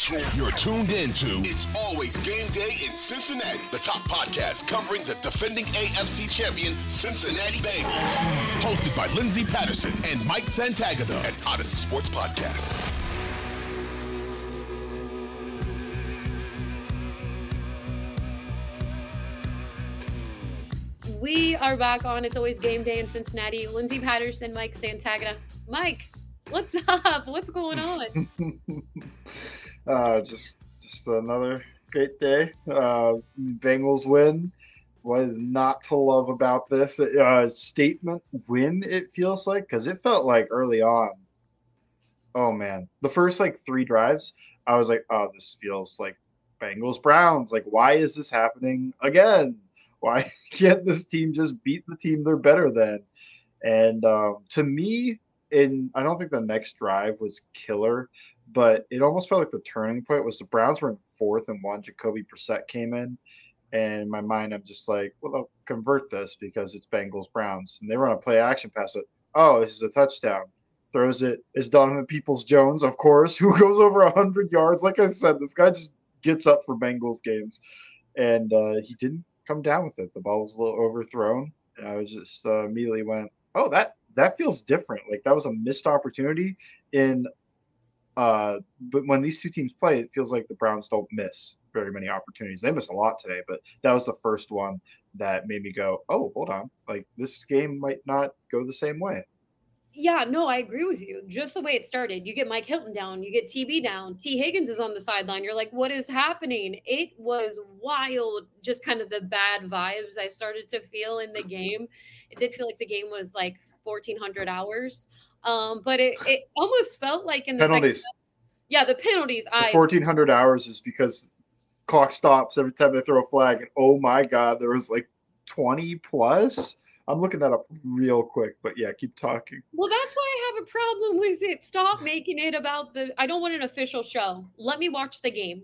You're, you're, you're, tuned, you're tuned into It's Always Game Day in Cincinnati, the top podcast covering the defending AFC champion Cincinnati Bengals. Hosted by Lindsay Patterson and Mike Santagata at Audacy Sports Podcast. We are back on It's Always Game Day in Cincinnati. Lindsay Patterson, Mike Santagata. Mike, what's up? What's going on? uh, just just another great day. Uh, Bengals win. Was not to love about this uh, statement win. It feels like because it felt like early on. Oh man, the first like three drives, I was like, oh, this feels like Bengals Browns. Like, why is this happening again? Why can't this team just beat the team they're better than? And um, to me, in I don't think the next drive was killer, but it almost felt like the turning point was the Browns were in fourth and one. Jacoby Brissett came in, and in my mind, I'm just like, well, I'll convert this because it's Bengals Browns, and they run a play action pass. It. Oh, this is a touchdown. Throws it is Donovan Peoples Jones, of course, who goes over hundred yards. Like I said, this guy just gets up for Bengals games, and uh, he didn't come down with it. The ball was a little overthrown, and I was just uh, immediately went, oh, that that feels different. Like that was a missed opportunity in uh but when these two teams play, it feels like the Browns don't miss very many opportunities. They missed a lot today, but that was the first one that made me go, "Oh, hold on. Like this game might not go the same way." Yeah, no, I agree with you. Just the way it started, you get Mike Hilton down, you get TB down, Tee Higgins is on the sideline. You're like, what is happening? It was wild, just kind of the bad vibes I started to feel in the game. It did feel like the game was like 1400 hours. Um, but it, it almost felt like in the penalties. Second, yeah, the penalties. The I 1400 hours is because clock stops every time they throw a flag. And oh my God, there was like 20 plus. I'm looking that up real quick, but yeah, keep talking. Well, that's why I have a problem with it. Stop making it about the. I don't want an official show. Let me watch the game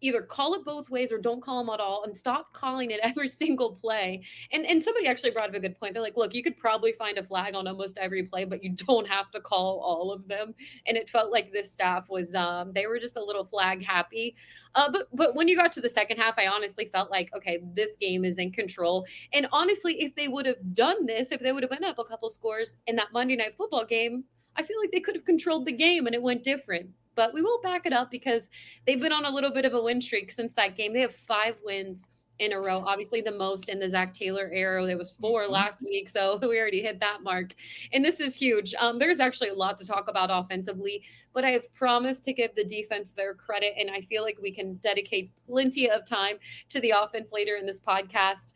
either call it both ways or don't call them at all and stop calling it every single play. And and somebody actually brought up a good point. They're like, look, you could probably find a flag on almost every play, but you don't have to call all of them. And it felt like this staff was um they were just a little flag happy. Uh but but when you got to the second half, I honestly felt like, okay, this game is in control. And honestly, if they would have done this, if they would have been up a couple scores in that Monday night football game, I feel like they could have controlled the game and it went different but we won't back it up because they've been on a little bit of a win streak since that game. They have five wins in a row. Obviously, the most in the Zac Taylor era. There was 4 mm-hmm. last week, so we already hit that mark. And this is huge. Um, there's actually a lot to talk about offensively, but I have promised to give the defense their credit, and I feel like we can dedicate plenty of time to the offense later in this podcast.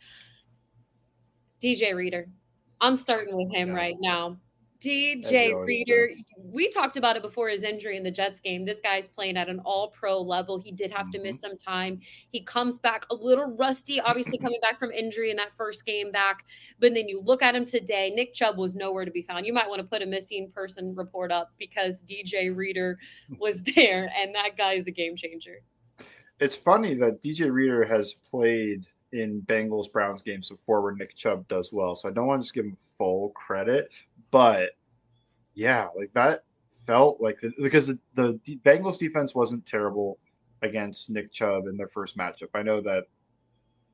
DJ Reader, I'm starting with him right now. DJ Reader, we talked about it before his injury in the Jets game. This guy's playing at an all pro level. He did have mm-hmm. to miss mm-hmm. some time. He comes back a little rusty, obviously coming back from injury in that first game back. But then you look at him today, Nick Chubb was nowhere to be found. You might want to put a missing person report up because DJ Reader was there, and that guy is a game changer. It's funny that DJ Reader has played in Bengals Browns games before where Nick Chubb does well. So I don't want to just give him full credit, but yeah, like that felt like the, because the, the Bengals defense wasn't terrible against Nick Chubb in their first matchup. I know that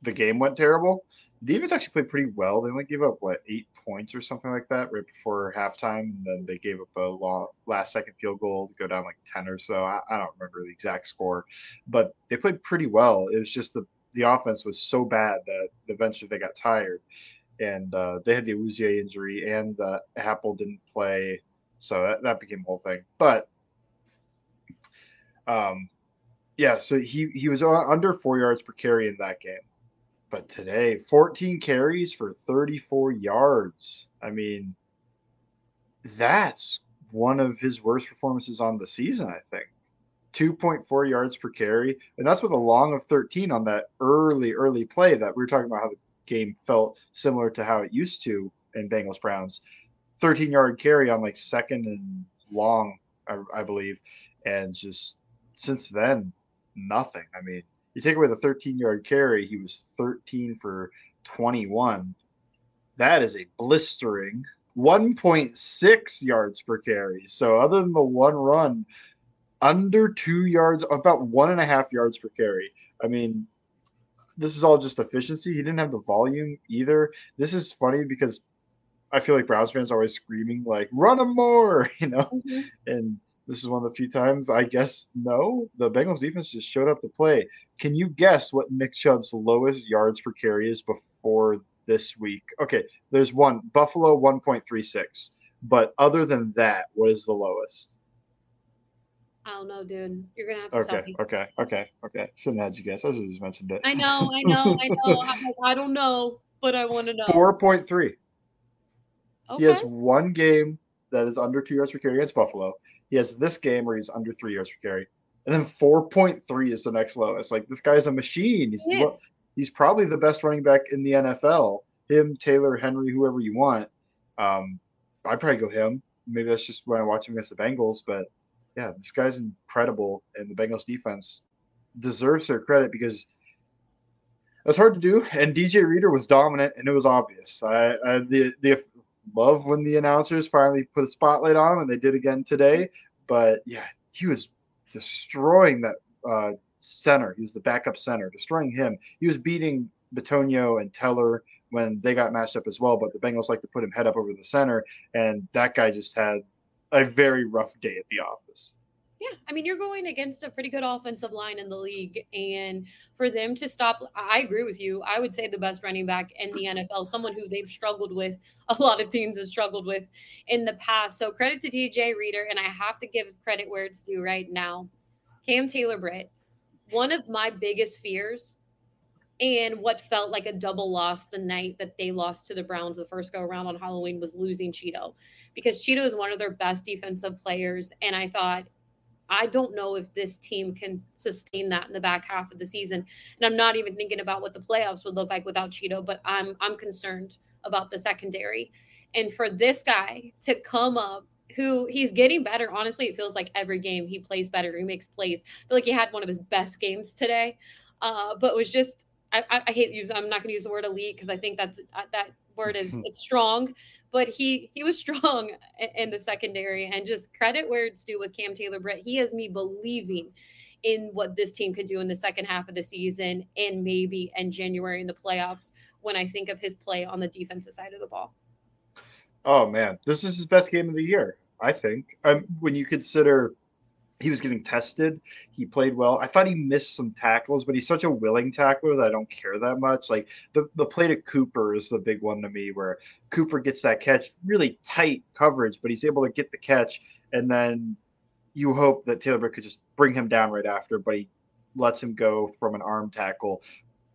the game went terrible. The defense actually played pretty well. They only gave up what eight points or something like that right before halftime, and then they gave up a long, last second field goal to go down like ten or so. I, I don't remember the exact score, but they played pretty well. It was just the the offense was so bad that eventually they got tired, and uh, they had the Awuzie injury, and the Apple didn't play, so that, that became a whole thing. But um, yeah, so he he was under four yards per carry in that game. But today, 14 carries for 34 yards. I mean, that's one of his worst performances on the season, I think. 2.4 yards per carry. And that's with a long of 13 on that early, early play that we were talking about how the game felt similar to how it used to in Bengals Browns. 13 yard carry on like second and long, I, I believe. And just since then, nothing. I mean, you take away the 13 yard carry, he was 13 for 21. That is a blistering 1.6 yards per carry. So, other than the one run, under two yards, about one and a half yards per carry. I mean, this is all just efficiency. He didn't have the volume either. This is funny because I feel like Browns fans are always screaming like "run him more," you know, mm-hmm. and this is one of the few times I guess no, the Bengals defense just showed up to play. Can you guess what Nick Chubb's lowest yards per carry is before this week? Okay, there's one Buffalo 1.36, but other than that, what is the lowest? I don't know, dude. You're gonna have to okay, tell me. Okay, okay, okay. Shouldn't have had you guess. I should have just mentioned it. I know, I know, I know. I'm I don't know, but I want to know. Four point three. Okay. He has one game that is under two yards per carry against Buffalo. He has this game where he's under three yards per carry, and then four point three is the next lowest. Like this guy's a machine. He's he he's probably the best running back in the NFL. Him, Taylor, Henry, whoever you want. Um, I'd probably go him. Maybe that's just when I watch him against the Bengals, but yeah, this guy's incredible, and the Bengals defense deserves their credit because that's hard to do. And DJ Reader was dominant, and it was obvious. I, I the the love when the announcers finally put a spotlight on him, and they did again today. But yeah, he was destroying that uh, center. He was the backup center, destroying him. He was beating Bitonio and Teller when they got matched up as well. But the Bengals like to put him head up over the center, and that guy just had a very rough day at the office. Yeah, I mean, you're going against a pretty good offensive line in the league. And for them to stop, I agree with you. I would say the best running back in the NFL, someone who they've struggled with, a lot of teams have struggled with in the past. So credit to DJ Reader. And I have to give credit where it's due right now. Cam Taylor Britt, one of my biggest fears and what felt like a double loss the night that they lost to the Browns the first go around on Halloween was losing Cheeto because Cheeto is one of their best defensive players. And I thought, I don't know if this team can sustain that in the back half of the season. And I'm not even thinking about what the playoffs would look like without Cheeto, but I'm I'm concerned about the secondary. And for this guy to come up, who he's getting better. Honestly, it feels like every game he plays better. He makes plays. I feel like he had one of his best games today. Uh, but was just I, I hate use I'm not going to use the word elite because I think that's uh, that word is it's strong but he he was strong in the secondary and just credit where it's due with Cam Taylor Britt. He has me believing in what this team could do in the second half of the season and maybe in January in the playoffs when I think of his play on the defensive side of the ball. Oh man, this is his best game of the year, I think. Um, when you consider he was getting tested. He played well. I thought he missed some tackles, but he's such a willing tackler that I don't care that much. Like the, the play to Cooper is the big one to me, where Cooper gets that catch, really tight coverage, but he's able to get the catch. And then you hope that Taylor Britt could just bring him down right after, but he lets him go from an arm tackle.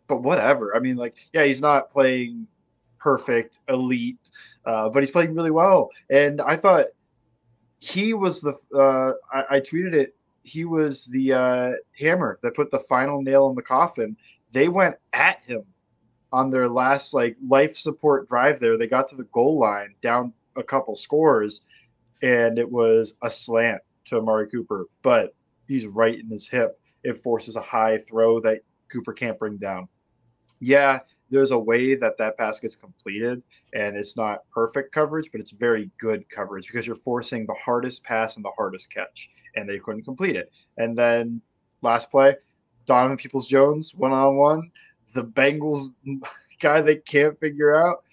But whatever. I mean, like, yeah, he's not playing perfect, elite, uh, but he's playing really well. And I thought he was the uh, I, I, tweeted it. He was the uh, hammer that put the final nail in the coffin. They went at him on their last like life support drive. There, they got to the goal line, down a couple scores, and it was a slant to Amari Cooper, but he's right in his hip. It forces a high throw that Cooper can't bring down. Yeah, there's a way that that pass gets completed and it's not perfect coverage but it's very good coverage because you're forcing the hardest pass and the hardest catch and they couldn't complete it and then last play, Donovan Peoples Jones one on one, the Bengals guy they can't figure out,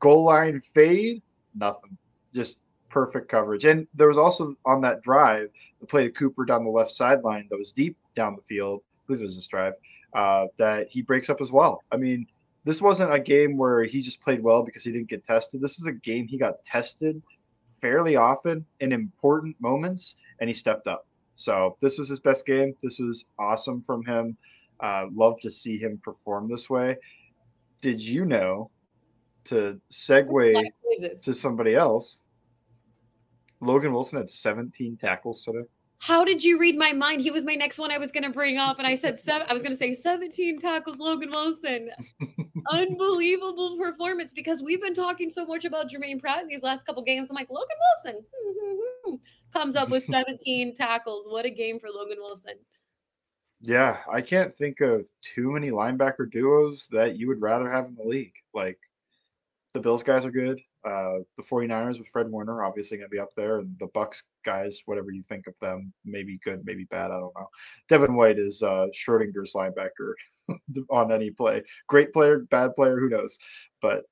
goal line fade, nothing, just perfect coverage. And there was also on that drive the play to Cooper down the left sideline that was deep down the field. I believe it was this drive uh, that he breaks up as well. I mean, this wasn't a game where he just played well because he didn't get tested. This is a game he got tested fairly often in important moments, and he stepped up. So this was his best game. This was awesome from him. Uh, love to see him perform this way. Did you know to segue to somebody else? Logan Wilson had 17 tackles today. How did you read my mind? He was my next one I was going to bring up. And I said, seven, I was going to say 17 tackles, Logan Wilson. Unbelievable performance because we've been talking so much about Germaine Pratt in these last couple games. I'm like, Logan Wilson comes up with 17 tackles. What a game for Logan Wilson. Yeah, I can't think of too many linebacker duos that you would rather have in the league. Like the Bills guys are good. Uh, the 49ers with Fred Warner obviously going to be up there, and the Bucs guys, whatever you think of them, maybe good, maybe bad. I don't know. Devin White is uh, Schrodinger's linebacker on any play. Great player, bad player, who knows? But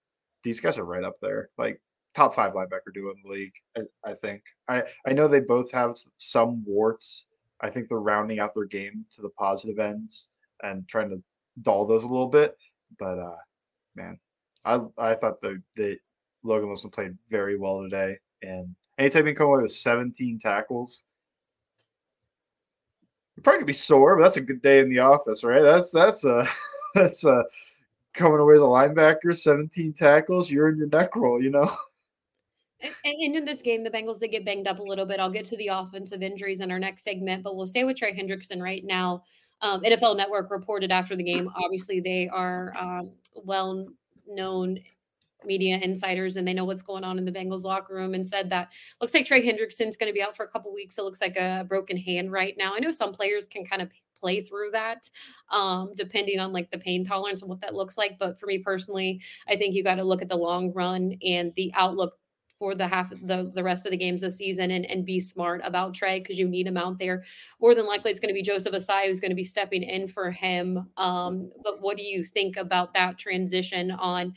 these guys are right up there, like top five linebacker duo in the league. I, I think. I I know they both have some warts. I think they're rounding out their game to the positive ends and trying to dull those a little bit. But uh, man, I I thought the the Logan Wilson played very well today. And anytime you come away with 17 tackles, you're probably gonna be sore, but that's a good day in the office, right? That's that's a that's a coming away as a linebacker, 17 tackles, you're in your neck roll, you know. And, and, in this game, the Bengals did get banged up a little bit. I'll get to the offensive injuries in our next segment, but we'll stay with Trey Hendrickson right now. Um, NFL Network reported after the game. Obviously, they are um, well known media insiders and they know what's going on in the Bengals locker room and said that looks like Trey Hendrickson's going to be out for a couple weeks. It looks like a broken hand right now. I know some players can kind of play through that um, depending on like the pain tolerance and what that looks like. But for me personally, I think you got to look at the long run and the outlook for the half the the rest of the games this season and, and be smart about Trey because you need him out there. More than likely it's going to be Joseph Ossai who's going to be stepping in for him. Um, but what do you think about that transition on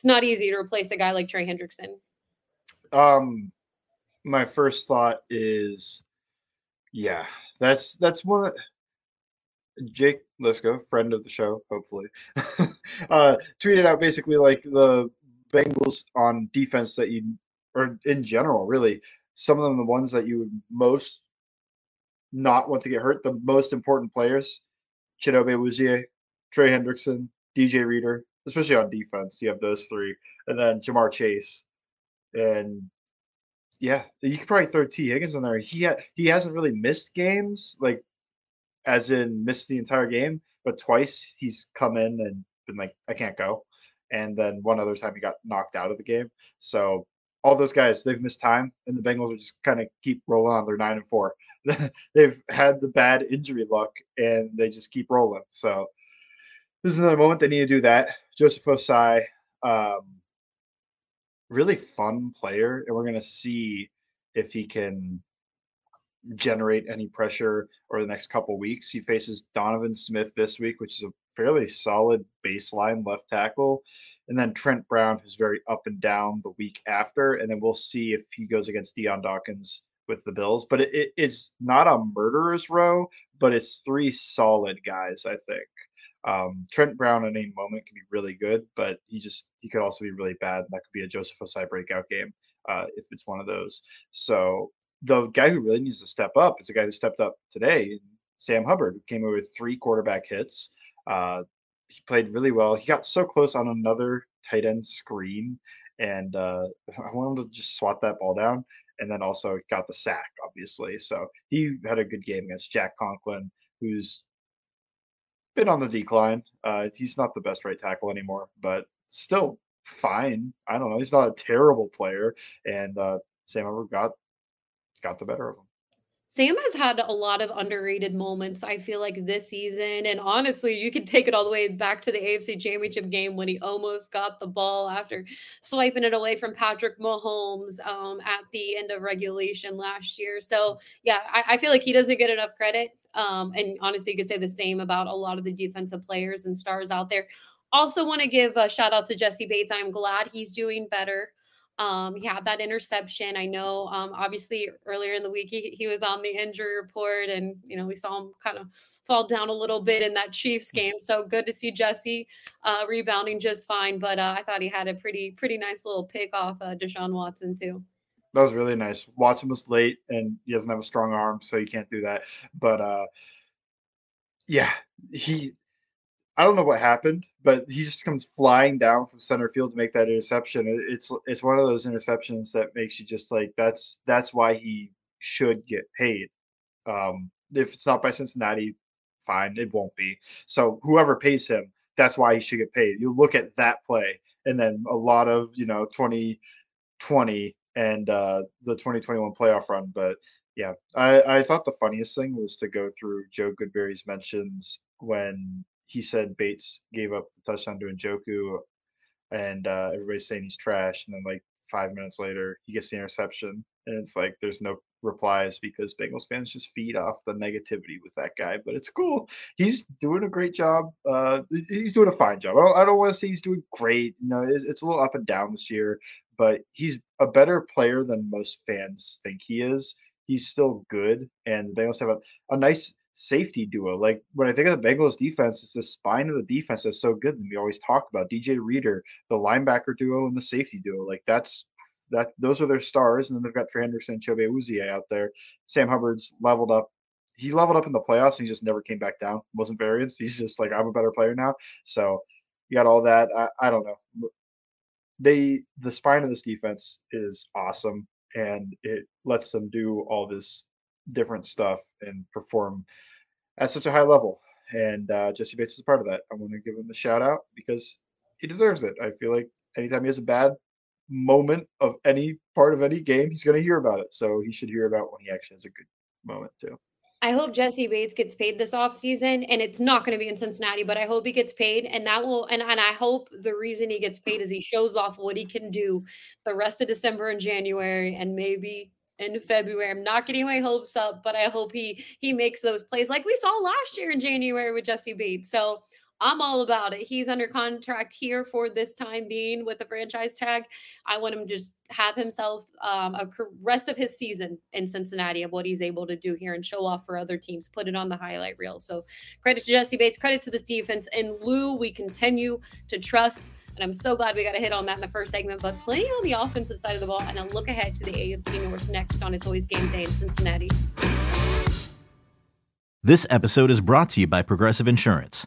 it's not easy to replace a guy like Trey Hendrickson. Um, my first thought is, yeah, that's that's one. Jake Liscow, friend of the show, hopefully, uh, tweeted out basically like the Bengals on defense that you, or in general, really, some of them the ones that you would most not want to get hurt, the most important players, Chidobe Awuzie, Trey Hendrickson, DJ Reader, especially on defense. You have those three, and then Ja'Marr Chase, and yeah, you could probably throw Tee Higgins in there. He ha- he hasn't really missed games, like as in missed the entire game, but twice he's come in and been like, I can't go, and then one other time he got knocked out of the game. So all those guys they've missed time, and the Bengals will just kind of keep rolling on. They're nine and four. they've had the bad injury luck, and they just keep rolling. So this is another moment they need to do that. Joseph Ossai, um, really fun player, and we're going to see if he can generate any pressure over the next couple weeks. He faces Donovan Smith this week, which is a fairly solid baseline left tackle, and then Trent Brown, who's very up and down the week after, and then we'll see if he goes against Dion Dawkins with the Bills. But it, it, it's not a murderer's row, but it's three solid guys, I think. Um, Trent Brown at any moment can be really good, but he just he could also be really bad. That could be a Joseph Ossai breakout game uh, if it's one of those. So the guy who really needs to step up is the guy who stepped up today, Sam Hubbard, who came with three quarterback hits. Uh, he played really well. He got so close on another tight end screen, and uh, I want him to just swat that ball down. And then also got the sack, obviously. So he had a good game against Jack Conklin, who's been on the decline. Uh, he's not the best right tackle anymore, but still fine. I don't know. He's not a terrible player, and uh, Sam Hubbard got got the better of him. Sam has had a lot of underrated moments, I feel like this season. And honestly, you can take it all the way back to the AFC Championship game when he almost got the ball after swiping it away from Patrick Mahomes um, at the end of regulation last year. So, yeah, I, I, feel like he doesn't get enough credit. Um, and honestly, you could say the same about a lot of the defensive players and stars out there. Also, want to give a shout out to Jessie Bates. I'm glad he's doing better. Um, he had that interception. I know, um, obviously, earlier in the week he, he was on the injury report, and you know we saw him kind of fall down a little bit in that Chiefs game. So good to see Jessie uh, rebounding just fine. But uh, I thought he had a pretty pretty nice little pick off uh, Deshaun Watson too. That was really nice. Watson was late, and he doesn't have a strong arm, so you can't do that. But uh, yeah, he I don't know what happened, but he just comes flying down from center field to make that interception. It's it's one of those interceptions that makes you just like that's that's why he should get paid. Um, if it's not by Cincinnati, fine, it won't be. So whoever pays him, that's why he should get paid. You look at that play, and then a lot of you know 2020 and uh, the 2021 playoff run. But yeah, I, I thought the funniest thing was to go through Joe Goodberry's mentions when he said Bates gave up the touchdown to Njoku, and uh, everybody's saying he's trash. And then like five minutes later, he gets the interception, and it's like there's no replies because Bengals fans just feed off the negativity with that guy. But it's cool. He's doing a great job. Uh, he's doing a fine job. I don't, I don't want to say he's doing great. You know, it's, it's a little up and down this year, but he's a better player than most fans think he is. He's still good, and the Bengals have a, a nice safety duo. Like when I think of the Bengals defense, it's the spine of the defense that's so good. And we always talk about DJ Reader, the linebacker duo, and the safety duo. Like that's that those are their stars. And then they've got Trey Hendrickson and Chidobe Awuzie out there. Sam Hubbard's leveled up. He leveled up in the playoffs and he just never came back down. Wasn't variance. He's just like, I'm a better player now. So you got all that. I, I don't know. They the spine of this defense is awesome and it lets them do all this different stuff and perform at such a high level. And uh, Jessie Bates is a part of that. I want to give him a shout out because he deserves it. I feel like anytime he has a bad moment of any part of any game, he's going to hear about it. So he should hear about when he actually has a good moment too. I hope Jessie Bates gets paid this offseason and it's not going to be in Cincinnati, but I hope he gets paid and that will and, and I hope the reason he gets paid is he shows off what he can do the rest of December and January and maybe in February. I'm not getting my hopes up, but I hope he he makes those plays like we saw last year in January with Jessie Bates. So I'm all about it. He's under contract here for this time being with the franchise tag. I want him to just have himself um, a rest of his season in Cincinnati of what he's able to do here and show off for other teams, put it on the highlight reel. So credit to Jessie Bates, credit to this defense. And Lou, we continue to trust and I'm so glad we got a hit on that in the first segment, but plenty on the offensive side of the ball and a look ahead to the AFC North next on It's Always Game Day in Cincinnati. This episode is brought to you by Progressive Insurance.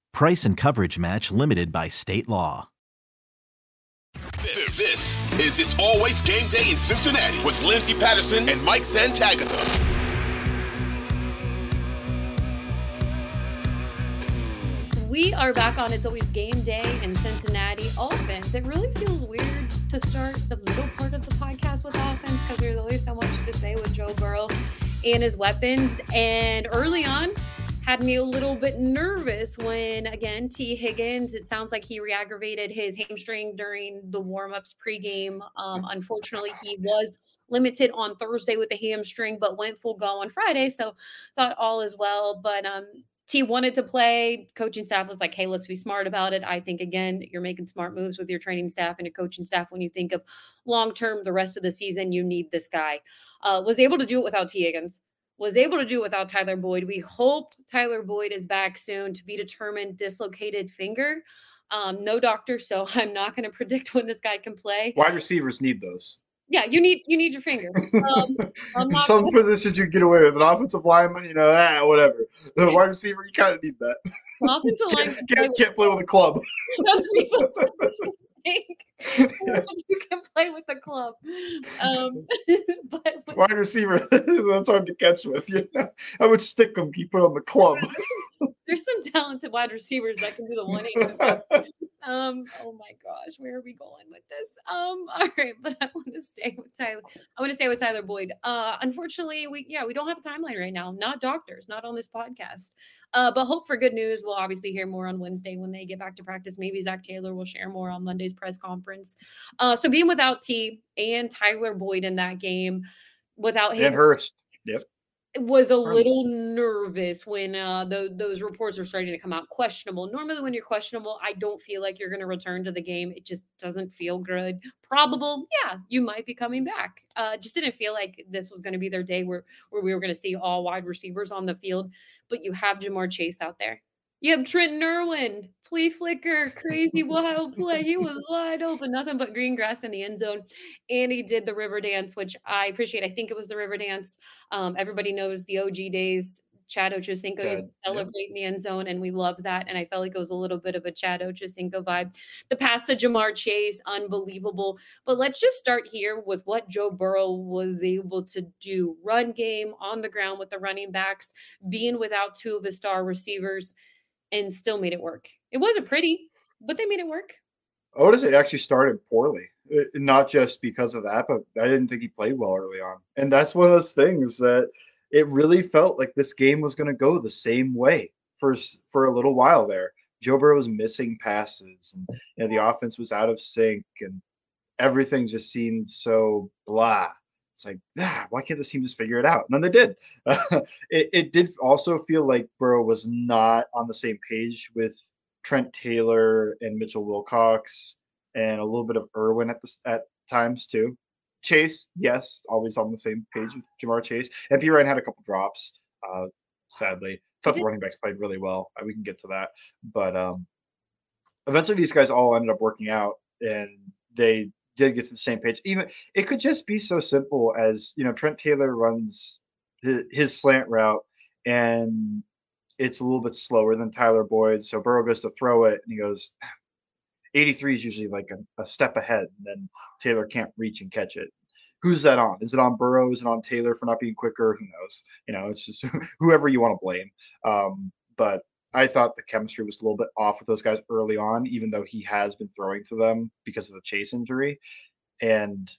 Price and coverage match limited by state law. This, this is It's Always Game Day in Cincinnati with Lindsay Patterson and Mike Santagata. We are back on It's Always Game Day in Cincinnati. Offense. It really feels weird to start the middle part of the podcast with offense because there's always so much to say with Joe Burrow and his weapons. And early on, had me a little bit nervous when, again, Tee Higgins, it sounds like he re aggravated his hamstring during the warm ups pregame. Um, unfortunately, he was limited on Thursday with the hamstring, but went full go on Friday. So thought all is well. But um, T wanted to play. Coaching staff was like, hey, let's be smart about it. I think, again, you're making smart moves with your training staff and your coaching staff. When you think of long term, the rest of the season, you need this guy. Uh, was able to do it without Tee Higgins, was able to do without Tyler Boyd. We hope Tyler Boyd is back soon to be determined dislocated finger. Um, no doctor, so I'm not going to predict when this guy can play. Wide receivers need those yeah, you need you need your finger. Um, Some gonna... positions you get away with an offensive lineman, you know, ah, whatever. The wide receiver, you kind of need that. offensive lineman can't, can't, can't play with a club. you can play with the club. Um, but, but wide receiver, that's hard to catch with. You know, I would stick them, keep it on the club. There's some talented wide receivers that can do the one Um, oh my gosh, where are we going with this? Um, all right, but I want to stay with Tyler. I want to stay with Tyler Boyd. Uh, unfortunately, we yeah, we don't have a timeline right now. Not doctors, not on this podcast. Uh, but hope for good news. We'll obviously hear more on Wednesday when they get back to practice. Maybe Zac Taylor will share more on Monday's press conference. Uh, so being without T and Tyler Boyd in that game, without him, and Hurst. Yep was a little nervous when uh, the, those reports are starting to come out questionable. Normally, when you're questionable, I don't feel like you're going to return to the game. It just doesn't feel good. Probable, yeah, you might be coming back. Uh, just didn't feel like this was going to be their day where where we were going to see all wide receivers on the field. But you have Ja'Marr Chase out there. You have Trent Irwin, flea flicker, crazy wild play. He was wide open, nothing but green grass in the end zone. And he did the river dance, which I appreciate. I think it was the river dance. Um, everybody knows the OG days. Chad Ochocinco used to celebrate in the end zone, and we love that. And I felt like it was a little bit of a Chad Ochocinco vibe. The pass to Ja'Marr Chase, unbelievable. But let's just start here with what Joe Burrow was able to do: run game on the ground with the running backs, being without two of his star receivers and still made it work. It wasn't pretty, but they made it work. Otis it actually started poorly, uh, not just because of that, but I didn't think he played well early on. And that's one of those things that it really felt like this game was going to go the same way for for a little while there. Joe Burrow was missing passes, and you know, the offense was out of sync, and everything just seemed so blah. It's like, ah, why can't this team just figure it out? And then they did. Uh, it, it did also feel like Burrow was not on the same page with Trent Taylor and Mitchell Wilcox and a little bit of Irwin at the at times too. Chase, yes, always on the same page with Ja'Marr Chase. And Perine had a couple drops, uh, sadly. thought the running backs played really well. Uh, we can get to that. But um, eventually these guys all ended up working out and they did get to the same page. Even it could just be so simple as you know Trent Taylor runs his, his slant route and it's a little bit slower than Tyler Boyd. So Burrow goes to throw it and he goes, 83 is usually like a, a, step ahead, and then Taylor can't reach and catch it. Who's that on? Is it on Burrow? Is it on Taylor for not being quicker? Who knows? You know, it's just whoever you want to blame. Um, but I thought the chemistry was a little bit off with those guys early on, even though he has been throwing to them because of the chase injury. And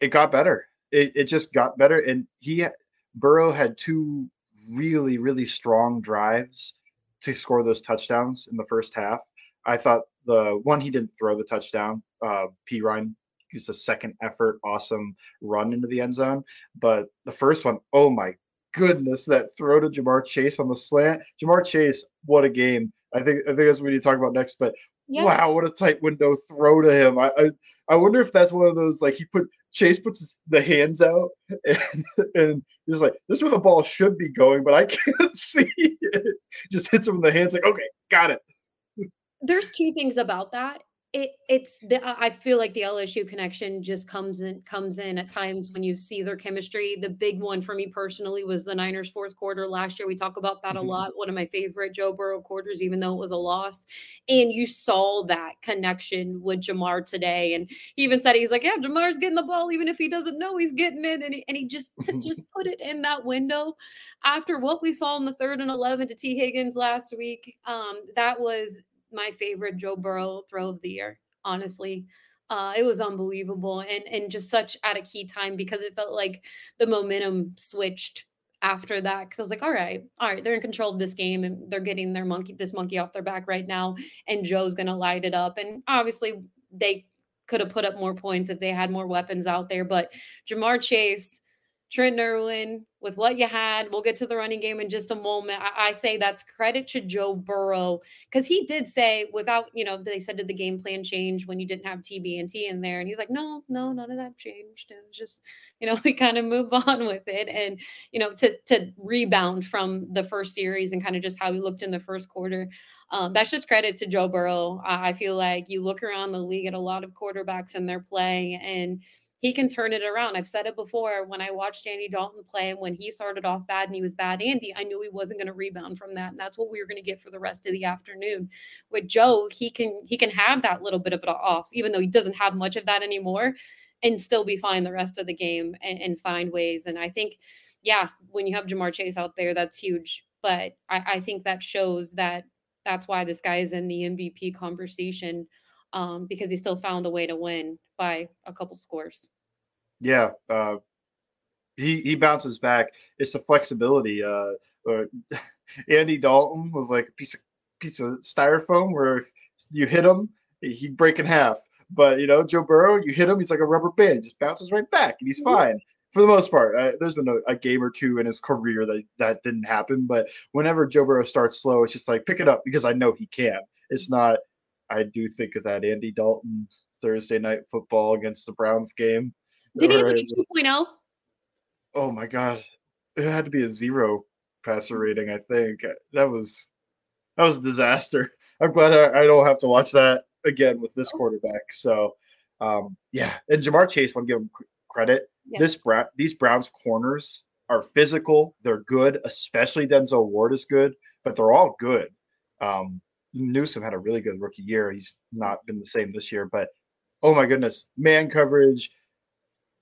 it got better. It, it just got better. And he, Burrow had two really, really strong drives to score those touchdowns in the first half. I thought the one he didn't throw the touchdown, uh, Perine used a second effort, awesome run into the end zone. But the first one, oh my goodness, that throw to Ja'Marr Chase on the slant. Ja'Marr Chase, what a game. I think I think that's what we need to talk about next. But yeah. wow, what a tight window throw to him. I, I, I wonder if that's one of those like he put Chase puts his, the hands out and, and he's like, this is where the ball should be going, but I can't see it. Just hits him in the hands, like, okay, got it. There's two things about that it it's the I feel like the LSU connection just comes in comes in at times when you see their chemistry. The big one for me personally was the Niners fourth quarter last year. We talk about that a mm-hmm. lot. One of my favorite Joe Burrow quarters, even though it was a loss. And you saw that connection with Ja'Marr today. And he even said he's like, Yeah, Ja'Marr's getting the ball, even if he doesn't know he's getting it. And he, and he just to just put it in that window after what we saw in the third and eleven to Tee Higgins last week. Um, that was my favorite Joe Burrow throw of the year, honestly. Uh, it was unbelievable and and just such at a key time because it felt like the momentum switched after that because I was like, all right, all right, they're in control of this game and they're getting their monkey this monkey off their back right now, and Joe's gonna light it up. And obviously they could have put up more points if they had more weapons out there, but Ja'Marr Chase Trent Irwin with what you had. We'll get to the running game in just a moment. I, I say that's credit to Joe Burrow because he did say without, you know, they said did the game plan change when you didn't have TB&T in there, and he's like, no, no, none of that changed. It was just, you know, we kind of move on with it, and you know, to to rebound from the first series and kind of just how he looked in the first quarter. Um, that's just credit to Joe Burrow. I feel like you look around the league at a lot of quarterbacks and their play and he can turn it around. I've said it before when I watched Andy Dalton play and when he started off bad and he was bad Andy, I knew he wasn't going to rebound from that. And that's what we were going to get for the rest of the afternoon. With Joe, he can he can have that little bit of it off, even though he doesn't have much of that anymore, and still be fine the rest of the game and, and find ways. And I think, yeah, when you have Ja'Marr Chase out there, that's huge. But I, I think that shows that that's why this guy is in the MVP conversation um, because he still found a way to win by a couple scores. Yeah, uh, he he bounces back. It's the flexibility. Uh, or Andy Dalton was like a piece of piece of styrofoam where if you hit him, he'd break in half. But you know, Joe Burrow, you hit him, he's like a rubber band, just bounces right back, and he's fine for the most part. Uh, there's been a, a, game or two in his career that that didn't happen, but whenever Joe Burrow starts slow, it's just like pick it up because I know he can. It's not. I do think of that Andy Dalton Thursday night football against the Browns game. Did he a 2.0? Oh my god, it had to be a zero passer rating. I think that was that was a disaster. I'm glad I, I don't have to watch that again with this oh. quarterback. So, um, yeah, and Ja'Marr Chase, want to give him credit. Yes. This these Browns corners are physical. They're good, especially Denzel Ward is good, but they're all good. Um, Newsome had a really good rookie year. He's not been the same this year, but oh my goodness, man coverage,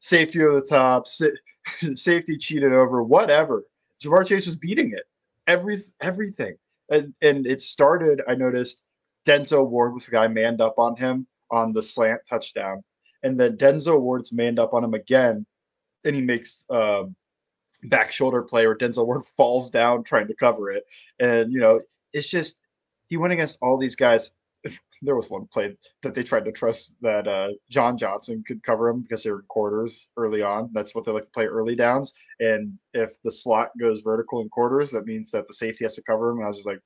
safety over the top, safety cheated over, whatever. Ja'Marr Chase was beating it, every everything, and and it started. I noticed Denzel Ward was the guy manned up on him on the slant touchdown, and then Denzel Ward's manned up on him again, and he makes um, back shoulder play where Denzel Ward falls down trying to cover it, and you know it's just he went against all these guys. There was one play that they tried to trust that uh, John Johnson could cover him because they were quarters early on. That's what they like to play early downs. And if the slot goes vertical in quarters, that means that the safety has to cover him. And I was just like,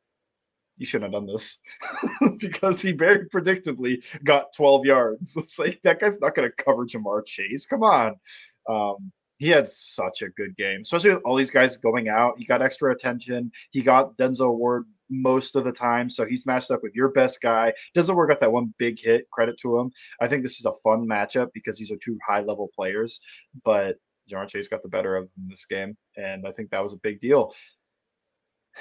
you shouldn't have done this because he very predictably got 12 yards. It's like that guy's not going to cover Ja'Marr Chase. Come on. Um, he had such a good game, especially with all these guys going out. He got extra attention. He got Denzel Ward most of the time. So he's matched up with your best guy. Doesn't work out that one big hit. Credit to him. I think this is a fun matchup because these are two high level players. But Ja'Marr Chase got the better of this game, and I think that was a big deal.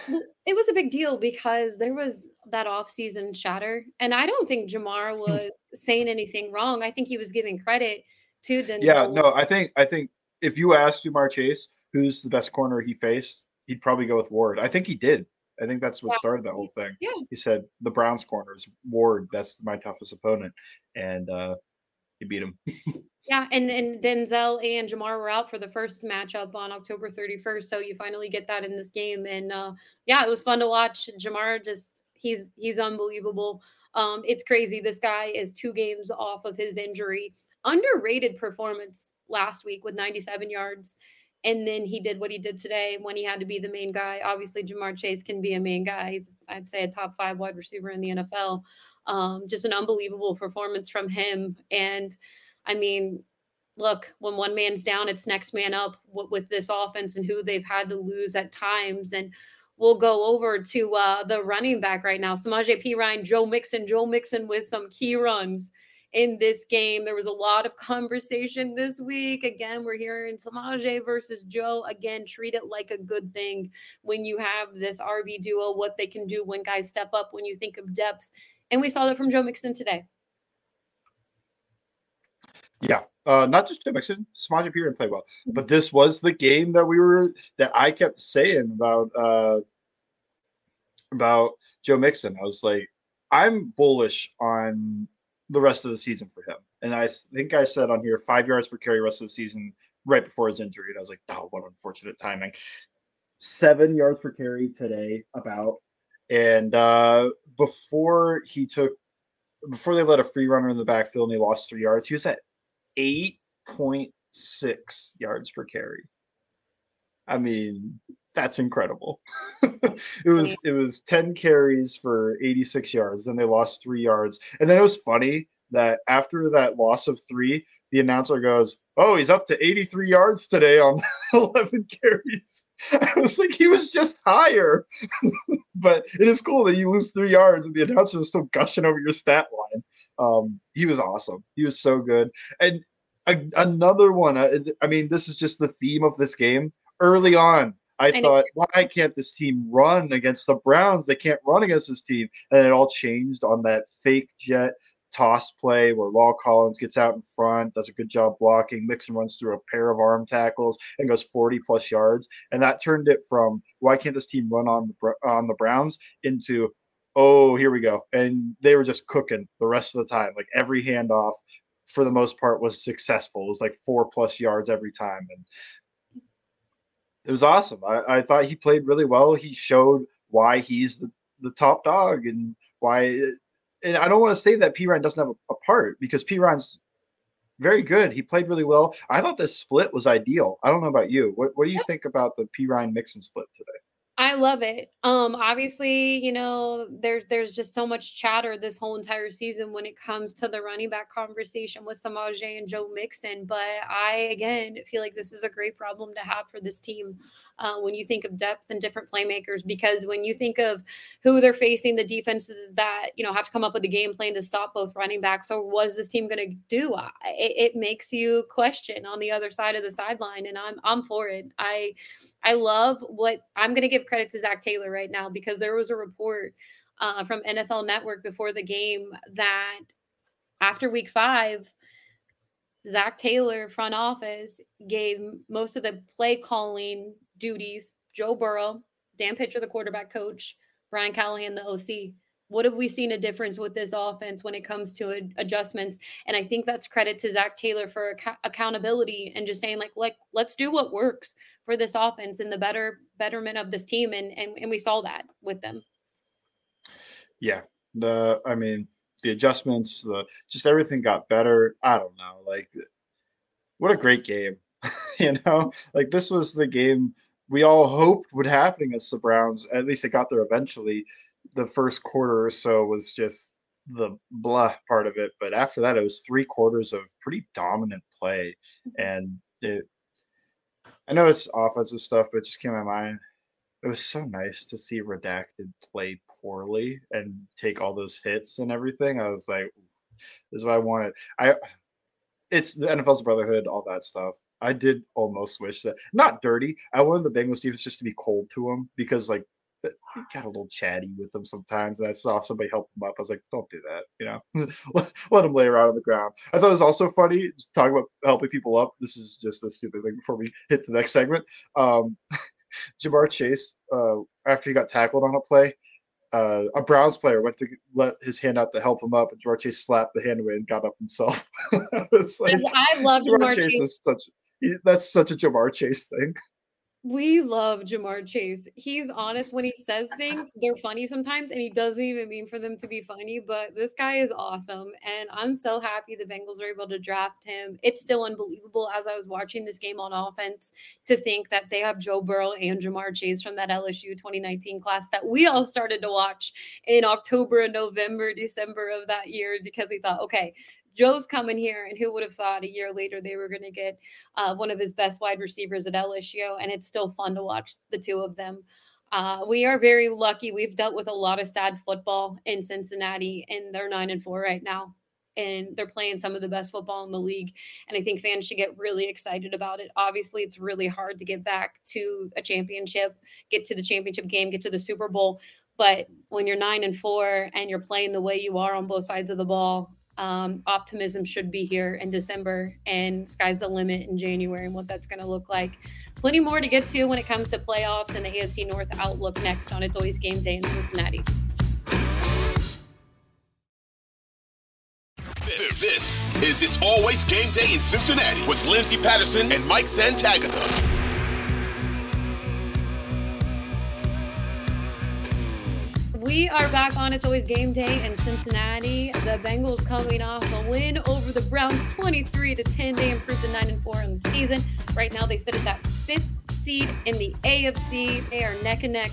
It was a big deal because there was that off-season chatter, and I don't think Ja'Marr hmm. was saying anything wrong. I think he was giving credit to the. Yeah, no, I think I think if you asked Ja'Marr Chase who's the best corner he faced, he'd probably go with Ward. I think he did. I think that's what started that whole thing. Yeah. He said the Browns corners, Ward, that's my toughest opponent. And uh he beat him. yeah, and and Denzel and Ja'Marr were out for the first matchup on October 31st. So you finally get that in this game. And uh yeah, it was fun to watch. Ja'Marr just he's he's unbelievable. Um, it's crazy. This guy is two games off of his injury. Underrated performance last week with 97 yards and then he did what he did today when he had to be the main guy. Obviously, Ja'Marr Chase can be a main guy. He's, I'd say, a top five wide receiver in the NFL. Um, just an unbelievable performance from him. And I mean, look, when one man's down, it's next man up with, this offense and who they've had to lose at times. And we'll go over to uh, the running back right now, Samaje Perine, Joe Mixon, Joe Mixon with some key runs in this game. There was a lot of conversation this week. Again, we're hearing Samaje versus Joe. Again, treat it like a good thing when you have this RB duo, what they can do when guys step up, when you think of depth. And we saw that from Joe Mixon today. Yeah, uh, not just Joe Mixon, Samaje Perine played well, mm-hmm. but this was the game that we were that I kept saying about uh, about Joe Mixon. I was like, I'm bullish on the rest of the season for him. And I think I said on here five yards per carry rest of the season right before his injury. And I was like, oh, what unfortunate timing. Seven yards per carry today, about. And uh, before he took, before they let a free runner in the backfield and he lost three yards, he was at 8.6 yards per carry. I mean, that's incredible. it was it was 10 carries for 86 yards, then they lost three yards. And then it was funny that after that loss of three, the announcer goes, Oh, he's up to 83 yards today on 11 carries. I was like, he was just higher. but it is cool that you lose three yards and the announcer was still gushing over your stat line. Um, he was awesome. He was so good. And a, another one. I, I, mean, this is just the theme of this game. Early on, I, I thought, why can't this team run against the Browns? They can't run against this team. And it all changed on that fake jet toss play where La'el Collins gets out in front, does a good job blocking. Mixon runs through a pair of arm tackles and goes 40 plus yards. And that turned it from why can't this team run on the on the Browns into oh here we go. And they were just cooking the rest of the time. Like every handoff for the most part was successful. It was like four plus yards every time. And it was awesome. I, I thought he played really well. He showed why he's the, the top dog and why and I don't want to say that Perine doesn't have a, a part because Perine's very good. He played really well. I thought this split was ideal. I don't know about you. What what do you think about the Perine Mixon split today? I love it. Um, obviously, you know, there's there's just so much chatter this whole entire season when it comes to the running back conversation with Samaje and Joe Mixon. But I again feel like this is a great problem to have for this team uh, when you think of depth and different playmakers. Because when you think of who they're facing, the defenses that you know have to come up with a game plan to stop both running backs, So what is this team going to do? It, it makes you question on the other side of the sideline, and I'm I'm for it. I I love what I'm going to give credit to Zac Taylor right now because there was a report uh, from NFL Network before the game that after week five, Zac Taylor front office gave most of the play calling duties, Joe Burrow, Dan Pitcher, the quarterback coach, Brian Callahan, the OC. What have we seen a difference with this offense when it comes to adjustments? And I think that's credit to Zac Taylor for ac- accountability and just saying like, like, let's do what works for this offense and the better betterment of this team. And and and we saw that with them. Yeah, the I mean the adjustments, the just everything got better. I don't know, like what a great game, you know. Like this was the game we all hoped would happen against the Browns. At least they got there eventually. The first quarter or so was just the blah part of it, but after that, it was three quarters of pretty dominant play, mm-hmm. and it. I know it's offensive stuff, but it just came to my mind. It was so nice to see Redacted play poorly and take all those hits and everything. I was like, "This is what I wanted." I. It's the NFL's brotherhood, all that stuff. I did almost wish that not dirty. I wanted the Bengals defense just to be cold to him because like they got a little chatty with them sometimes. And I saw somebody help him up. I was like, don't do that, you know, let him lay around on the ground. I thought it was also funny talking about helping people up. This is just a stupid thing before we hit the next segment. Um, Ja'Marr Chase, uh, after he got tackled on a play, uh, a Browns player went to let his hand out to help him up, and Ja'Marr Chase slapped the hand away and got up himself. like, I love Ja'Marr, Ja'Marr Chase. Chase. Is such that's such a Ja'Marr Chase thing. We love Ja'Marr Chase. He's honest when he says things. They're funny sometimes, and he doesn't even mean for them to be funny. But this guy is awesome. And I'm so happy the Bengals were able to draft him. It's still unbelievable as I was watching this game on offense to think that they have Joe Burrow and Ja'Marr Chase from that LSU 2019 class that we all started to watch in October November, December of that year because we thought, okay, Joe's coming here, and who would have thought a year later they were going to get uh, one of his best wide receivers at LSU? And it's still fun to watch the two of them. Uh, we are very lucky. We've dealt with a lot of sad football in Cincinnati, and they're nine and four right now. And they're playing some of the best football in the league. And I think fans should get really excited about it. Obviously, it's really hard to get back to a championship, get to the championship game, get to the Super Bowl. But when you're nine and four and you're playing the way you are on both sides of the ball, um, optimism should be here in December and sky's the limit in January and what that's going to look like. Plenty more to get to when it comes to playoffs and the AFC North outlook next on It's Always Game Day in Cincinnati. This is It's Always Game Day in Cincinnati with Lindsay Patterson and Mike Santagata. We are back on It's Always Game Day in Cincinnati. The Bengals coming off a win over the Browns 23 to 10. They improved to 9 and 4 in the season. Right now, they sit at that fifth seed in the AFC. They are neck and neck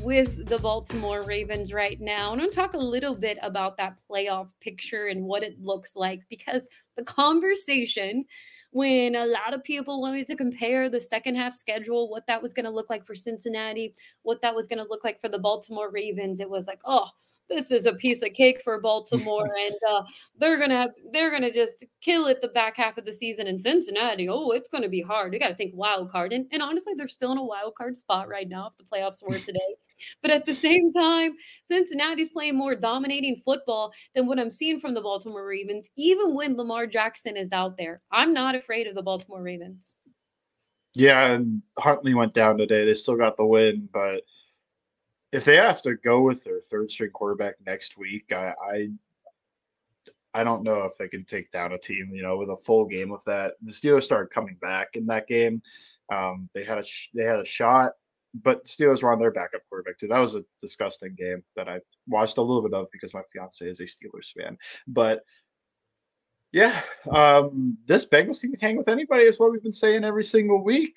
with the Baltimore Ravens right now. And I'm going to talk a little bit about that playoff picture and what it looks like because the conversation when a lot of people wanted to compare the second half schedule, what that was going to look like for Cincinnati, what that was going to look like for the Baltimore Ravens. It was like, oh, this is a piece of cake for Baltimore, and uh, they're gonna they're gonna just kill it the back half of the season in Cincinnati. Oh, it's gonna be hard. You got to think wild card, and, and honestly, they're still in a wild card spot right now if the playoffs were today. But at the same time, Cincinnati's playing more dominating football than what I'm seeing from the Baltimore Ravens, even when Lamar Jackson is out there. I'm not afraid of the Baltimore Ravens. Yeah, and Huntley went down today. They still got the win, but if they have to go with their third string quarterback next week, I, I I don't know if they can take down a team, you know, with a full game of that. The Steelers started coming back in that game. Um, they had a sh- they had a shot, but Steelers were on their backup quarterback too. That was a disgusting game that I watched a little bit of because my fiance is a Steelers fan. But yeah, um, this Bengals team can hang with anybody is what we've been saying every single week.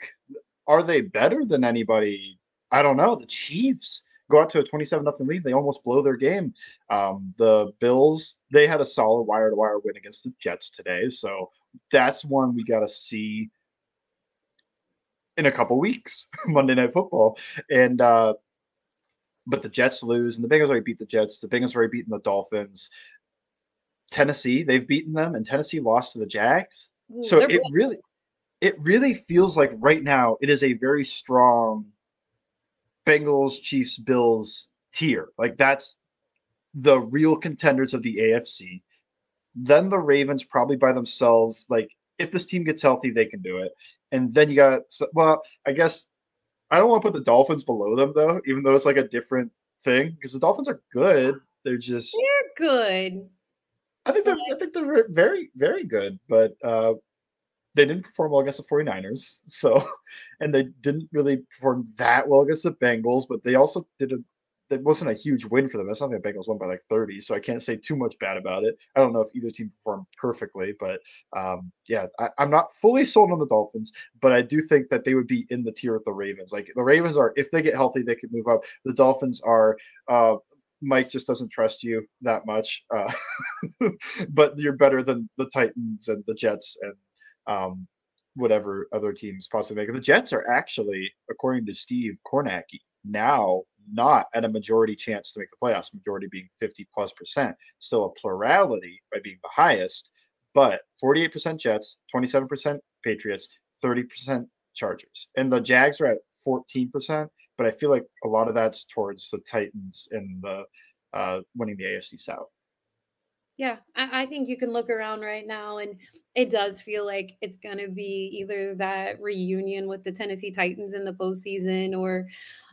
Are they better than anybody? I don't know. The Chiefs go out to a 27 nothing lead. They almost blow their game. Um, the Bills, they had a solid wire to wire win against the Jets today. So that's one we got to see in a couple weeks, Monday Night Football. And, uh, but the Jets lose, and the Bengals already beat the Jets. The Bengals already beaten the Dolphins. Tennessee, they've beaten them, and Tennessee lost to the Jags. Ooh, So it really, it really feels like right now it is a very strong Bengals, Chiefs, Bills tier. Like that's the real contenders of the AFC. Then the Ravens probably by themselves. Like if this team gets healthy, they can do it. And then you got well, I guess I don't want to put the Dolphins below them though, even though it's like a different thing because the Dolphins are good. They're just they're good. I think they're I think they're very very good, but uh, they didn't perform well against the 49ers. So, and they didn't really perform that well against the Bengals, but they also did a that wasn't a huge win for them. That's not the Bengals won by like 30, so I can't say too much bad about it. I don't know if either team performed perfectly, but um, yeah, I, I'm not fully sold on the Dolphins, but I do think that they would be in the tier with the Ravens. Like the Ravens are, if they get healthy, they could move up. The Dolphins are. Uh, Mike just doesn't trust you that much, uh, but you're better than the Titans and the Jets and um, whatever other teams possibly make. The Jets are actually, according to Steve Kornacki, now not at a majority chance to make the playoffs, majority being 50 plus percent, still a plurality by being the highest, but 48% Jets, 27% Patriots, 30% Chargers. And the Jags are at 14%, but I feel like a lot of that's towards the Titans and the uh, winning the AFC South. Yeah, I, I think you can look around right now and it does feel like it's going to be either that reunion with the Tennessee Titans in the postseason, or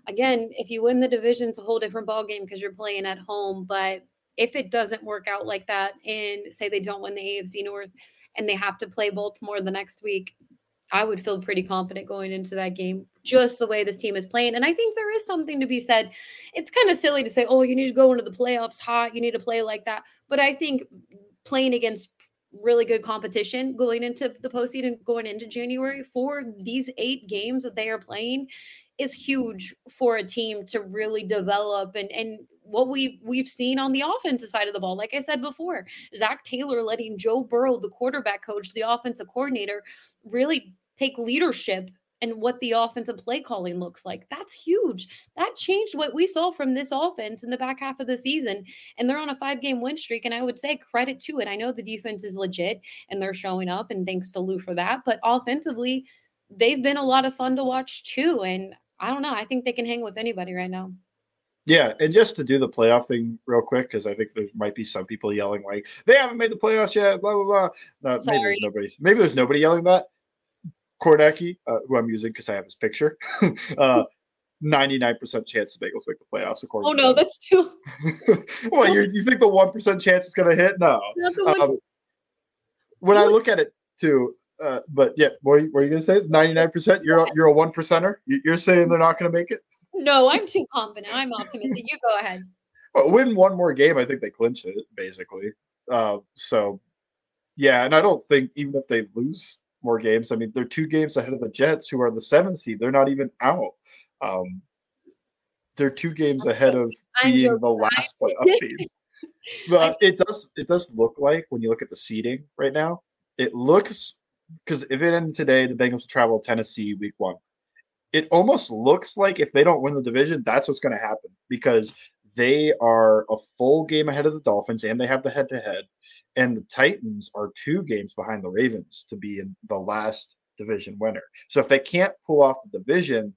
again, if you win the division, it's a whole different ballgame because you're playing at home. But if it doesn't work out like that, and say they don't win the AFC North and they have to play Baltimore the next week, I would feel pretty confident going into that game, just the way this team is playing. And I think there is something to be said. It's kind of silly to say, oh, you need to go into the playoffs hot, you need to play like that. But I think playing against really good competition going into the postseason, going into January for these eight games that they are playing is huge for a team to really develop and and what we we've seen on the offensive side of the ball. Like I said before, Zac Taylor letting Joe Burrow, the quarterback coach, the offensive coordinator, really take leadership and what the offensive play calling looks like. That's huge. That changed what we saw from this offense in the back half of the season. And they're on a five game win streak. And I would say credit to it. I know the defense is legit and they're showing up, and thanks to Lou for that. But offensively, they've been a lot of fun to watch too. And I don't know. I think they can hang with anybody right now. Yeah, and just to do the playoff thing real quick, because I think there might be some people yelling like they haven't made the playoffs yet, blah blah blah. Uh, maybe there's nobody. Maybe there's nobody yelling that. Kornacki, uh, who I'm using because I have his picture, uh, 99% chance the Bengals make the playoffs. According Oh no, that's too. well, you you think the one percent chance is going to hit? No. Not the one- Um, when I look at it too, uh, but yeah, what are you, what are you going to say? 99%? You're a- you're a one percenter. You- You're saying they're not going to make it? no, I'm too confident. I'm optimistic. You go ahead. Well, win one more game, I think they clinch it basically. Uh, so, yeah, and I don't think even if they lose more games, I mean they're two games ahead of the Jets, who are the seventh seed. They're not even out. Um, they're two games I'm ahead of being the last playoff team. But it does it does look like when you look at the seeding right now, it looks because if it ended today, the Bengals will travel Tennessee week one. It almost looks like if they don't win the division, that's what's going to happen because they are a full game ahead of the Dolphins, and they have the head to head. And the Titans are two games behind the Ravens to be in the last division winner. So if they can't pull off the division,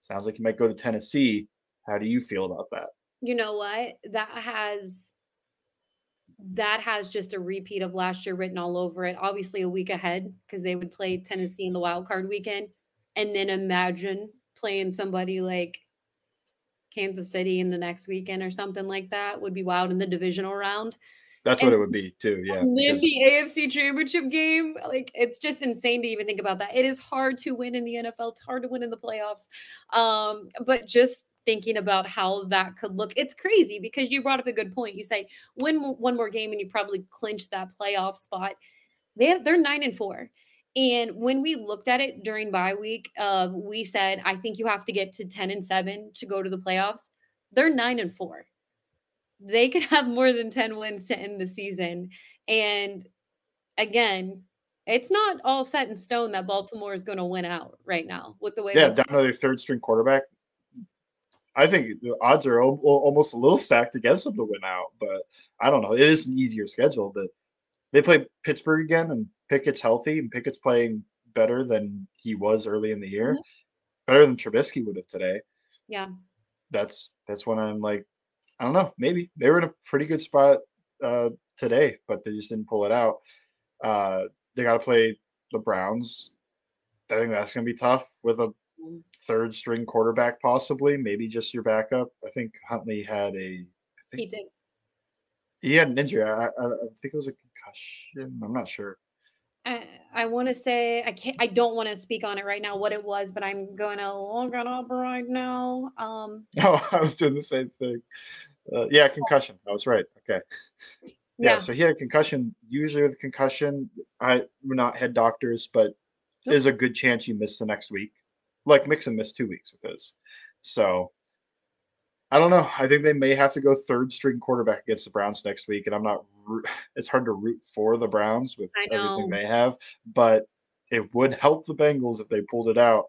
sounds like you might go to Tennessee. How do you feel about that? You know what? That has that has just a repeat of last year written all over it. Obviously, a week ahead because they would play Tennessee in the wild card weekend. And then imagine playing somebody like Kansas City in the next weekend or something like that would be wild in the divisional round. That's And what it would be too. Yeah. then the AFC championship game, like it's just insane to even think about that. It is hard to win in the NFL. It's hard to win in the playoffs. Um, but just thinking about how that could look, it's crazy because you brought up a good point. You say win one more game and you probably clinch that playoff spot. They have, they're nine and four. And when we looked at it during bye week, uh, we said, I think you have to get to 10 and seven to go to the playoffs. They're nine and four they could have more than 10 wins to end the season. And again, it's not all set in stone that Baltimore is going to win out right now with the way yeah, down to their third string quarterback. I think the odds are al- almost a little stacked against them to win out, but I don't know. It is an easier schedule, but they play Pittsburgh again, and Pickett's healthy, and Pickett's playing better than he was early in the year, Mhm. better than Trubisky would have today. yeah. That's that's when I'm like, I don't know, maybe they were in a pretty good spot uh, today, but they just didn't pull it out. Uh, they got to play the Browns. I think that's going to be tough with a. third string quarterback, possibly, maybe just your backup. I think Huntley had a, I He think did. he had an injury. I, I, I think it was a concussion. I'm not sure. I, I want to say I can't. I don't want to speak on it right now what it was, but I'm going to look it up right now. Um, No, I was doing the same thing. Uh, yeah, concussion. I was right. Okay. Yeah, yeah, so he had a concussion. Usually with a concussion, I we're not head doctors, but Nope. there's a good chance you miss the next week. Like Mixon missed two weeks with his. So I don't know. I think they may have to go third string quarterback against the Browns next week, and I'm not. It's hard to root for the Browns with everything they have, but it would help the Bengals if they pulled it out.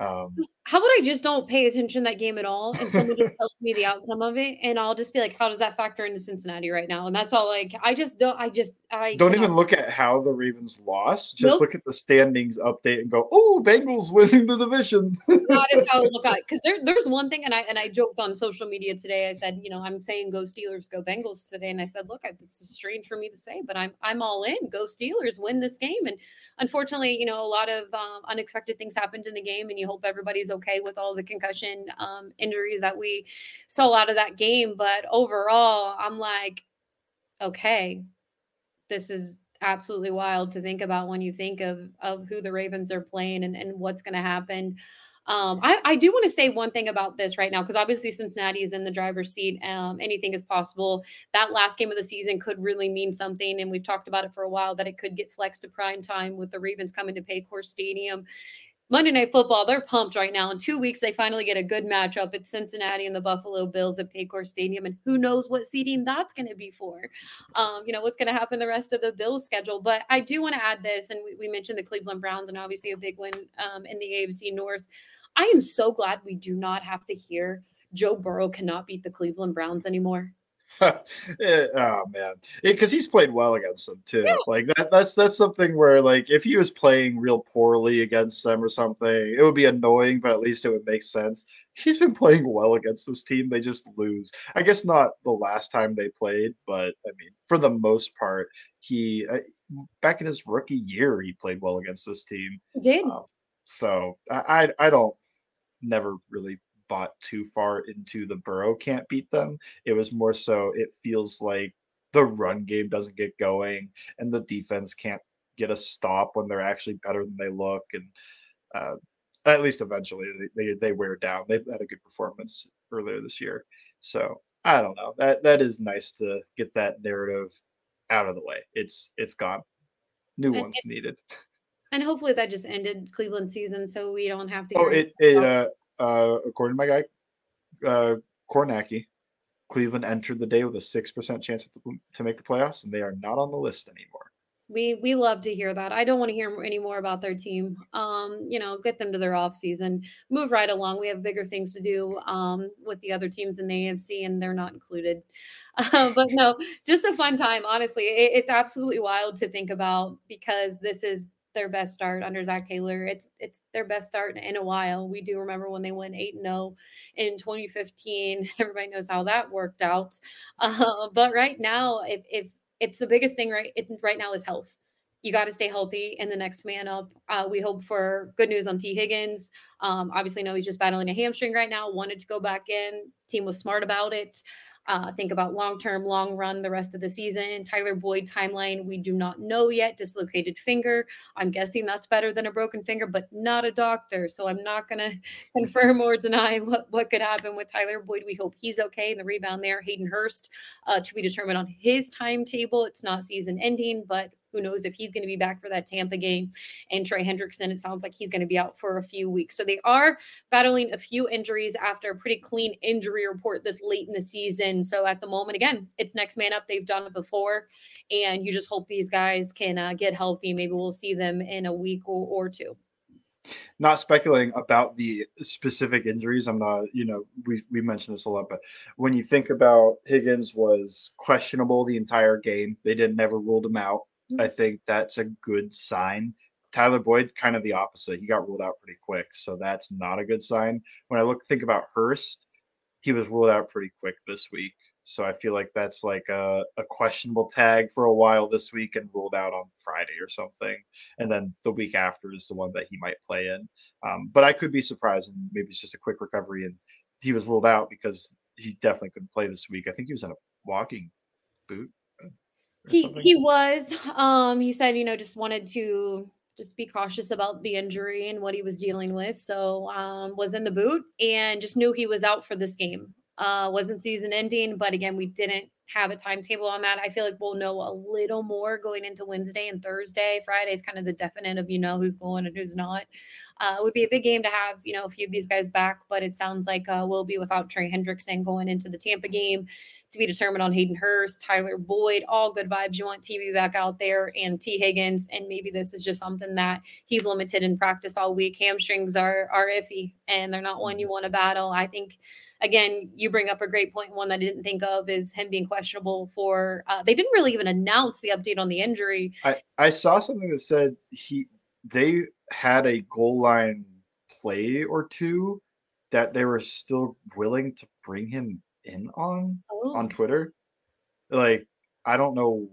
Um, How about I just don't pay attention to that game at all, and someone just tells me the outcome of it, and I'll just be like, "How does that factor into Cincinnati right now?" And that's all. Like, I just don't. I just I don't cannot- even look at how the Ravens lost. Just Nope. look at the standings update and go, "Oh, Bengals winning the division." that is how I look at it. Because there, there's one thing, and I and I joked on social media today. I said, you know, I'm saying go Steelers, go Bengals today, and I said, look, I, this is strange for me to say, but I'm I'm all in. Go Steelers, win this game. And unfortunately, you know, a lot of um, unexpected things happened in the game, and you hope everybody's okay with all the concussion um, injuries that we saw out of that game. But overall, I'm like, okay, this is absolutely wild to think about when you think of of who the Ravens are playing and, and what's going to happen. Um, I, I do want to say one thing about this right now because obviously Cincinnati is in the driver's seat. Um, anything is possible. That last game of the season could really mean something, and we've talked about it for a while that it could get flexed to prime time with the Ravens coming to Paycor Stadium. Monday Night Football, they're pumped right now. In two weeks, they finally get a good matchup. It's Cincinnati and the Buffalo Bills at Paycor Stadium, and who knows what seeding that's going to be for. Um, you know what's going to happen the rest of the Bills schedule. But I do want to add this, and we, we mentioned the Cleveland Browns, and obviously a big win um, in the AFC North. I am so glad we do not have to hear Joe Burrow cannot beat the Cleveland Browns anymore. Eh, oh man, because he's played well against them too. Yeah. Like that, that's that's something where like if he was playing real poorly against them or something, it would be annoying, but at least it would make sense. He's been playing well against this team. They just lose. I guess not the last time they played, but I mean, for the most part, he uh, back in his rookie year, he played well against this team. Did Um, so I, I I don't never really bought too far into the Burrow can't beat them. It was more so it feels like the run game doesn't get going and the defense can't get a stop when they're actually better than they look and uh, at least eventually they, they they wear down. They've had a good performance earlier this year. So I don't know. That that is nice to get that narrative out of the way. It's it's gone. New And- ones needed. and hopefully that just ended Cleveland season, so we don't have to. Oh, it it uh, uh according to my guy, uh Kornacki, Cleveland entered the day with a six percent chance to, make the playoffs, and they are not on the list anymore. We we love to hear that. I don't want to hear any more about their team. Um, you know, get them to their off season, move right along. We have bigger things to do um, with the other teams in the AFC, and they're not included. Uh, but no, just a fun time. Honestly, it, it's absolutely wild to think about because this is their best start under Zac Taylor. It's it's their best start in a while. We do remember when they went 8 0 in 2015. Everybody knows how that worked out. Uh, but right now, if, if it's the biggest thing right it, right now is health. You got to stay healthy and the next man up. Uh, we hope for good news on Tee Higgins. Um, obviously, know he's just battling a hamstring right now. Wanted to go back in. Team was smart about it. Uh, think about long term, long run the rest of the season. Tyler Boyd timeline, we do not know yet. Dislocated finger. I'm guessing that's better than a broken finger, but not a doctor. So I'm not going to confirm or deny what, what could happen with Tyler Boyd. We hope he's okay. And the rebound there, Hayden Hurst, uh, to be determined on his timetable. It's not season ending, but who knows if he's going to be back for that Tampa game? And Trey Hendrickson, it sounds like he's going to be out for a few weeks. So they are battling a few injuries after a pretty clean injury report this late in the season. So at the moment, again, it's next man up. They've done it before. And you just hope these guys can uh, get healthy. Maybe we'll see them in a week or, or two not speculating about the specific injuries. I'm not, you know, we, we mentioned this a lot, but when you think about Higgins was questionable the entire game, they didn't never ruled him out. I think that's a good sign. Tyler Boyd, kind of the opposite. He got ruled out pretty quick, so that's not a good sign. When I look think about Hurst, he was ruled out pretty quick this week. So I feel like that's like a, a questionable tag for a while this week and ruled out on Friday or something. And then the week after is the one that he might play in. Um, but I could be surprised and maybe it's just a quick recovery and he was ruled out because he definitely couldn't play this week. I think he was in a walking boot he something? he was um he said you know just wanted to just be cautious about the injury and what he was dealing with so um was in the boot and just knew he was out for this game. Uh wasn't season ending but again we didn't have a timetable on that. I feel like we'll know a little more going into wednesday and thursday. Friday is kind of the definite of you know who's going and who's not. Uh, it would be a big game to have you know a few of these guys back but it sounds like uh, we'll be without trey hendrickson going into the tampa game to be determined on Hayden Hurst, Tyler Boyd, all good vibes. You want TV back out there and Tee Higgins. And maybe this is just something that he's limited in practice all week. Hamstrings are are iffy and they're not one you mm-hmm. want to battle. I think again, you bring up a great point. One that I didn't think of is him being questionable for. Uh, they didn't really even announce the update on the injury. I I saw something that said he they had a goal line play or two that they were still willing to bring him in on oh. on Twitter. Like, I don't know.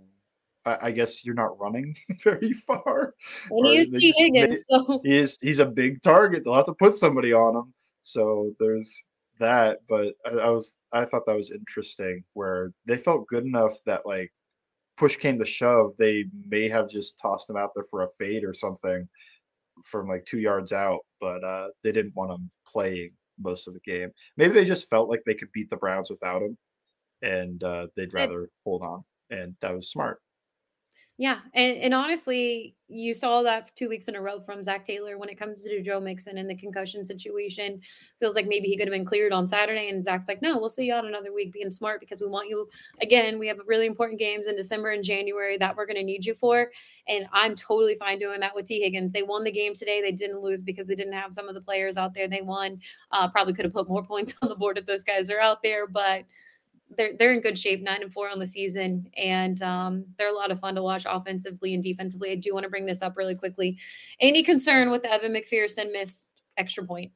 I, I guess you're not running very far. And he is Tee Higgins, so he is he's a big target. They'll have to put somebody on him. So there's that. But I, I was I thought that was interesting where they felt good enough that like push came to shove, they may have just tossed him out there for a fade or something from like two yards out, but uh, they didn't want him playing most of the game. Maybe they just felt like they could beat the Browns without him, and uh, they'd rather hold on, and that was smart. Yeah, and and honestly, you saw that two weeks in a row from Zac Taylor when it comes to Joe Mixon and the concussion situation. Feels like maybe he could have been cleared on Saturday, and Zac's like, no, we'll see you out another week being smart because we want you. Again, we have really important games in December and January that we're going to need you for, and I'm totally fine doing that with Tee Higgins. They won the game today. They didn't lose because they didn't have some of the players out there. They won. Uh, probably could have put more points on the board if those guys are out there, but they're they're in good shape, nine and four on the season, and um, they're a lot of fun to watch offensively and defensively. I do want to bring this up really quickly. Any concern with the Evan McPherson missed extra point?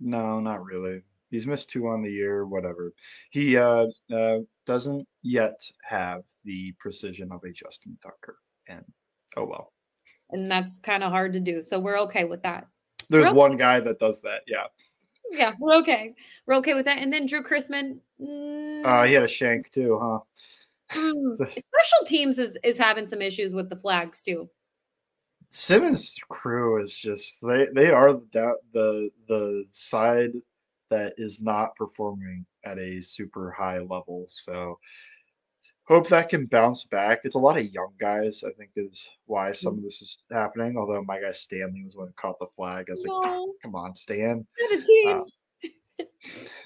No, not really. He's missed two on the year, whatever. He uh, uh, doesn't yet have the precision of a Justin Tucker, and oh well. And that's kind of hard to do, so we're okay with that. There's okay. one guy that does that, yeah yeah, we're okay. We're okay with that. And then Drue Chrisman. Mm, uh, he had a shank too, huh? Mm, special teams is is having some issues with the flags too. Simmons' crew is just they they are the the the side that is not performing at a super high level. So hope that can bounce back. It's a lot of young guys, I think, is why some of this is happening. Although my guy Stanley was one who caught the flag. I was no. like, oh, come on, Stan. Uh,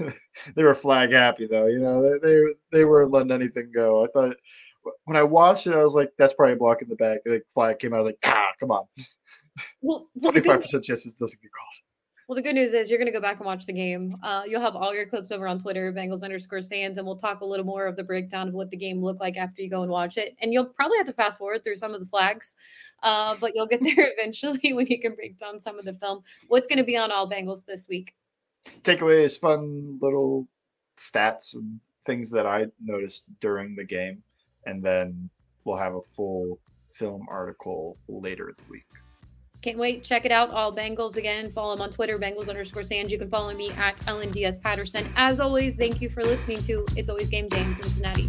they were flag happy though. You know, they, they they weren't letting anything go. I thought when I watched it, I was like, "That's probably a block in the back." Like flag came out, I was like, "Ah, come on." Twenty five percent chances doesn't get called. Well, the good news is you're going to go back and watch the game. Uh, you'll have all your clips over on Twitter, Bengals underscore Sans, and we'll talk a little more of the breakdown of what the game looked like after you go and watch it. And you'll probably have to fast forward through some of the flags, uh, but you'll get there eventually when you can break down some of the film. What's going to be on all Bengals this week? Takeaways, fun little stats and things that I noticed during the game, and then we'll have a full film article later in the week. Can't wait. Check it out. All Bengals again. Follow them on Twitter, Bengals underscore Sans. You can follow me at Ellen Diaz Patterson. As always, thank you for listening to It's Always Game Day in Cincinnati.